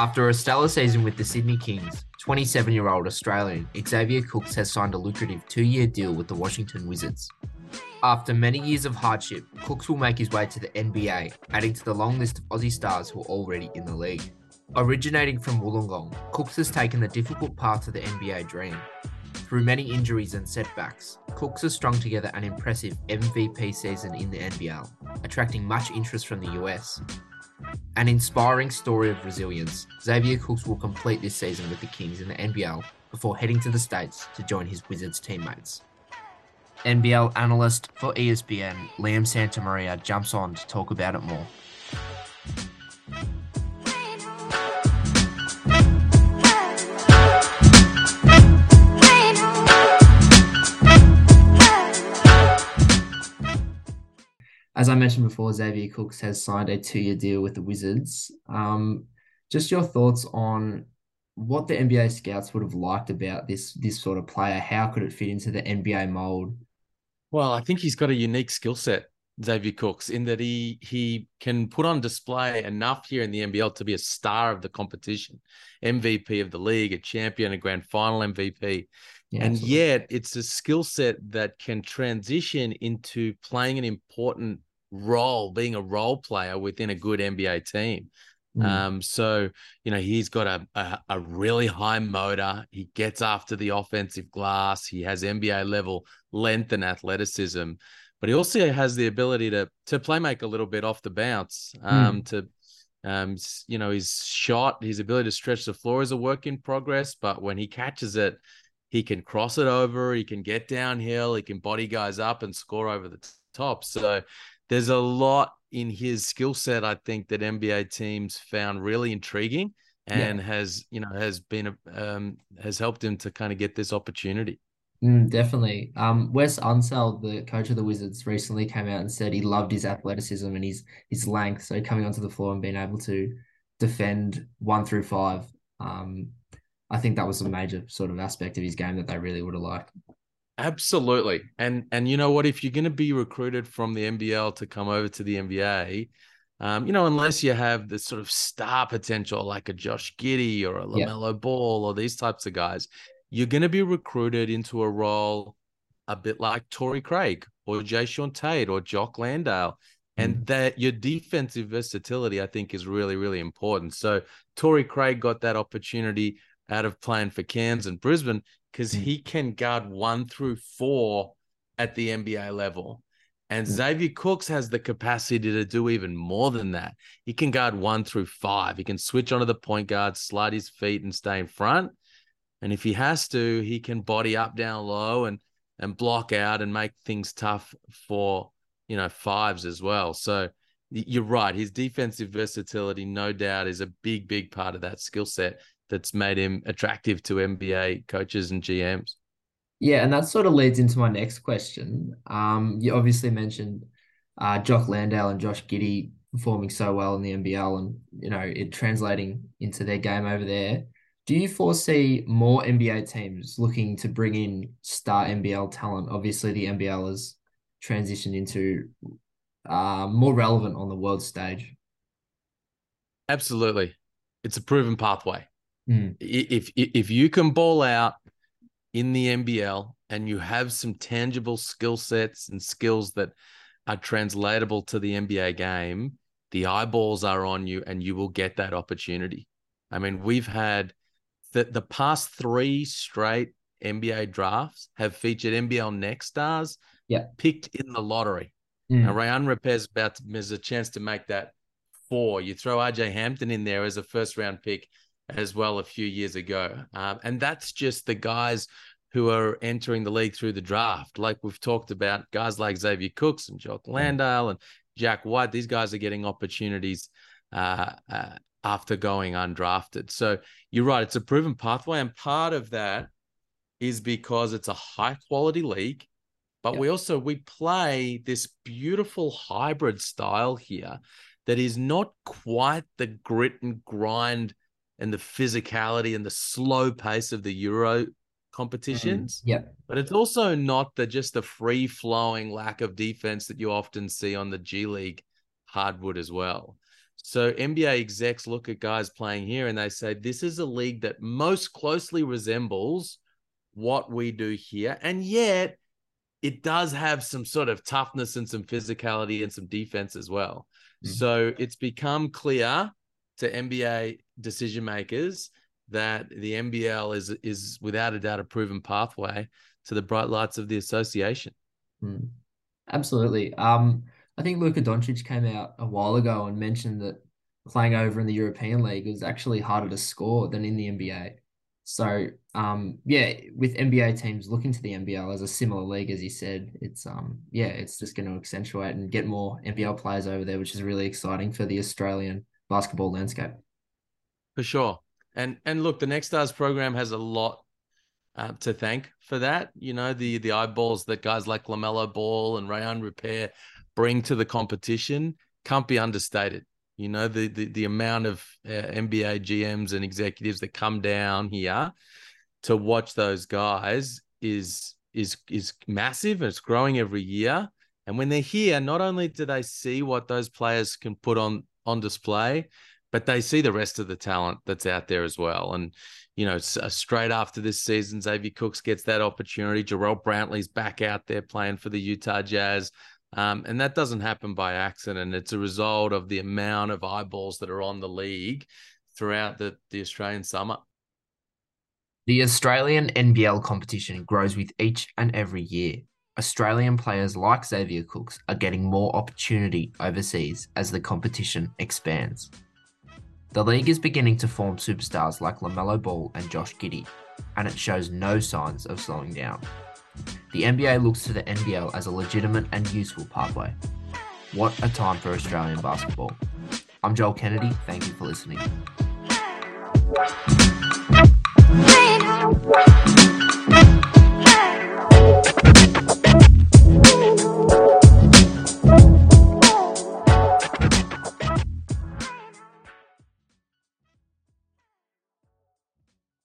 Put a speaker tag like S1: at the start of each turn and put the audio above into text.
S1: After a stellar season with the Sydney Kings, 27 year old Australian Xavier Cooks has signed a lucrative two year deal with the Washington Wizards. After many years of hardship, Cooks will make his way to the NBA, adding to the long list of Aussie stars who are already in the league. Originating from Wollongong, Cooks has taken the difficult path to the NBA dream. Through many injuries and setbacks, Cooks has strung together an impressive MVP season in the NBL, attracting much interest from the US. An inspiring story of resilience, Xavier Cooks will complete this season with the Kings in the NBL before heading to the States to join his Wizards teammates. NBL analyst for ESPN, Liam Santamaria, jumps on to talk about it more. As I mentioned before, Xavier Cooks has signed a two-year deal with the Wizards. Um, just your thoughts on what the NBA scouts would have liked about this this sort of player. How could it fit into the NBA mold?
S2: Well, I think he's got a unique skill set, Xavier Cooks, in that he he can put on display enough here in the NBL to be a star of the competition, MVP of the league, a champion, a grand final MVP.
S1: Yeah,
S2: and
S1: absolutely.
S2: yet it's a skill set that can transition into playing an important role, being a role player within a good NBA team.
S1: Mm.
S2: Um, so you know he's got a, a a really high motor. He gets after the offensive glass. He has NBA level length and athleticism, but he also has the ability to to play make a little bit off the bounce. Um, to um, you know his shot, his ability to stretch the floor is a work in progress. But when he catches it, he can cross it over. He can get downhill. He can body guys up and score over the t- top. So there's a lot in his skill set I think that NBA teams found really intriguing and has you know has been um has helped him to kind of get this opportunity.
S1: Mm, definitely. Um, Wes Unseld, the coach of the Wizards, recently came out and said he loved his athleticism and his his length. So coming onto the floor and being able to defend one through five, um, I think that was a major sort of aspect of his game that they really would have liked.
S2: Absolutely. And and you know what if you're going to be recruited from the NBL to come over to the NBA um, you know, unless you have this sort of star potential like a Josh Giddey or a
S1: Yeah.
S2: LaMelo Ball or these types of guys, you're going to be recruited into a role a bit like Torrey Craig or Jae'Sean Tate or Jock Landale. And that your defensive versatility, I think, is really, really important. So Torrey Craig got that opportunity out of playing for Cairns and Brisbane because
S1: Mm.
S2: he can guard one through four at the NBA level. And
S1: Mm.
S2: Xavier Cooks has the capacity to do even more than that. He can guard one through five. He can switch onto the point guard, slide his feet, and stay in front. And if he has to, he can body up down low and and block out and make things tough for you know fives as well. So you're right. His defensive versatility, no doubt, is a big, big part of that skill set that's made him attractive to NBA coaches and GMs.
S1: Yeah, and that sort of leads into my next question. Um, you obviously mentioned uh, Jock Landale and Josh Giddey performing so well in the NBL and, you know, it translating into their game over there. Do you foresee more NBA teams looking to bring in star NBL talent? Obviously, the NBL has transitioned into uh, more relevant on the world stage.
S2: Absolutely, it's a proven pathway.
S1: Mm.
S2: If if you can ball out in the NBL and you have some tangible skill sets and skills that are translatable to the NBA game, the eyeballs are on you and you will get that opportunity. I mean, we've had the, the past three straight NBA drafts have featured NBL next stars
S1: Yeah.
S2: picked in the lottery.
S1: Mm.
S2: Now, Rayan Rupert about to, there's a chance to make that four. You throw RJ Hampton in there as a first round pick as well a few years ago. Um, and that's just the guys who are entering the league through the draft. Like we've talked about, guys like Xavier Cooks and Jock Landale and Jack White. These guys are getting opportunities uh, uh, after going undrafted. So you're right. It's a proven pathway. And part of that is because it's a high quality league. But
S1: Yeah.
S2: we also we play this beautiful hybrid style here that is not quite the grit and grind and the physicality and the slow pace of the Euro competitions,
S1: Yeah.
S2: but it's also not the just the free flowing lack of defense that you often see on the G League hardwood as well. So NBA execs look at guys playing here and they say, this is a league that most closely resembles what we do here. And yet it does have some sort of toughness and some physicality and some defense as well. Mm-hmm. So it's become clear to NBA decision makers that the NBL is is without a doubt a proven pathway to the bright lights of the association.
S1: Mm. Absolutely. Um, I think Luka Doncic came out a while ago and mentioned that playing over in the European League is actually harder to score than in the NBA. So, um, yeah, with NBA teams looking to the NBL as a similar league, as you said, it's um, yeah, it's just going to accentuate and get more NBL players over there, which is really exciting for the Australian basketball landscape.
S2: For sure, and and look, the Next Stars program has a lot uh, to thank for that. You know, the the eyeballs that guys like LaMelo Ball and Rayan Rupert bring to the competition can't be understated. You know, the the, the amount of uh, NBA GMs and executives that come down here to watch those guys is is is massive. and It's growing every year. And when they're here, not only do they see what those players can put on on display, but they see the rest of the talent that's out there as well. And you know, uh, straight after this season, Xavier Cooks gets that opportunity. Jarrell Brantley's back out there playing for the Utah Jazz. Um, and that doesn't happen by accident. It's a result of the amount of eyeballs that are on the league throughout the, the Australian summer.
S1: The Australian NBL competition grows with each and every year. Australian players like Xavier Cooks are getting more opportunity overseas as the competition expands. The league is beginning to form superstars like LaMelo Ball and Josh Giddey, and it shows no signs of slowing down. The NBA looks to the NBL as a legitimate and useful pathway. What a time for Australian basketball. I'm Joel Kennedy. Thank you for listening.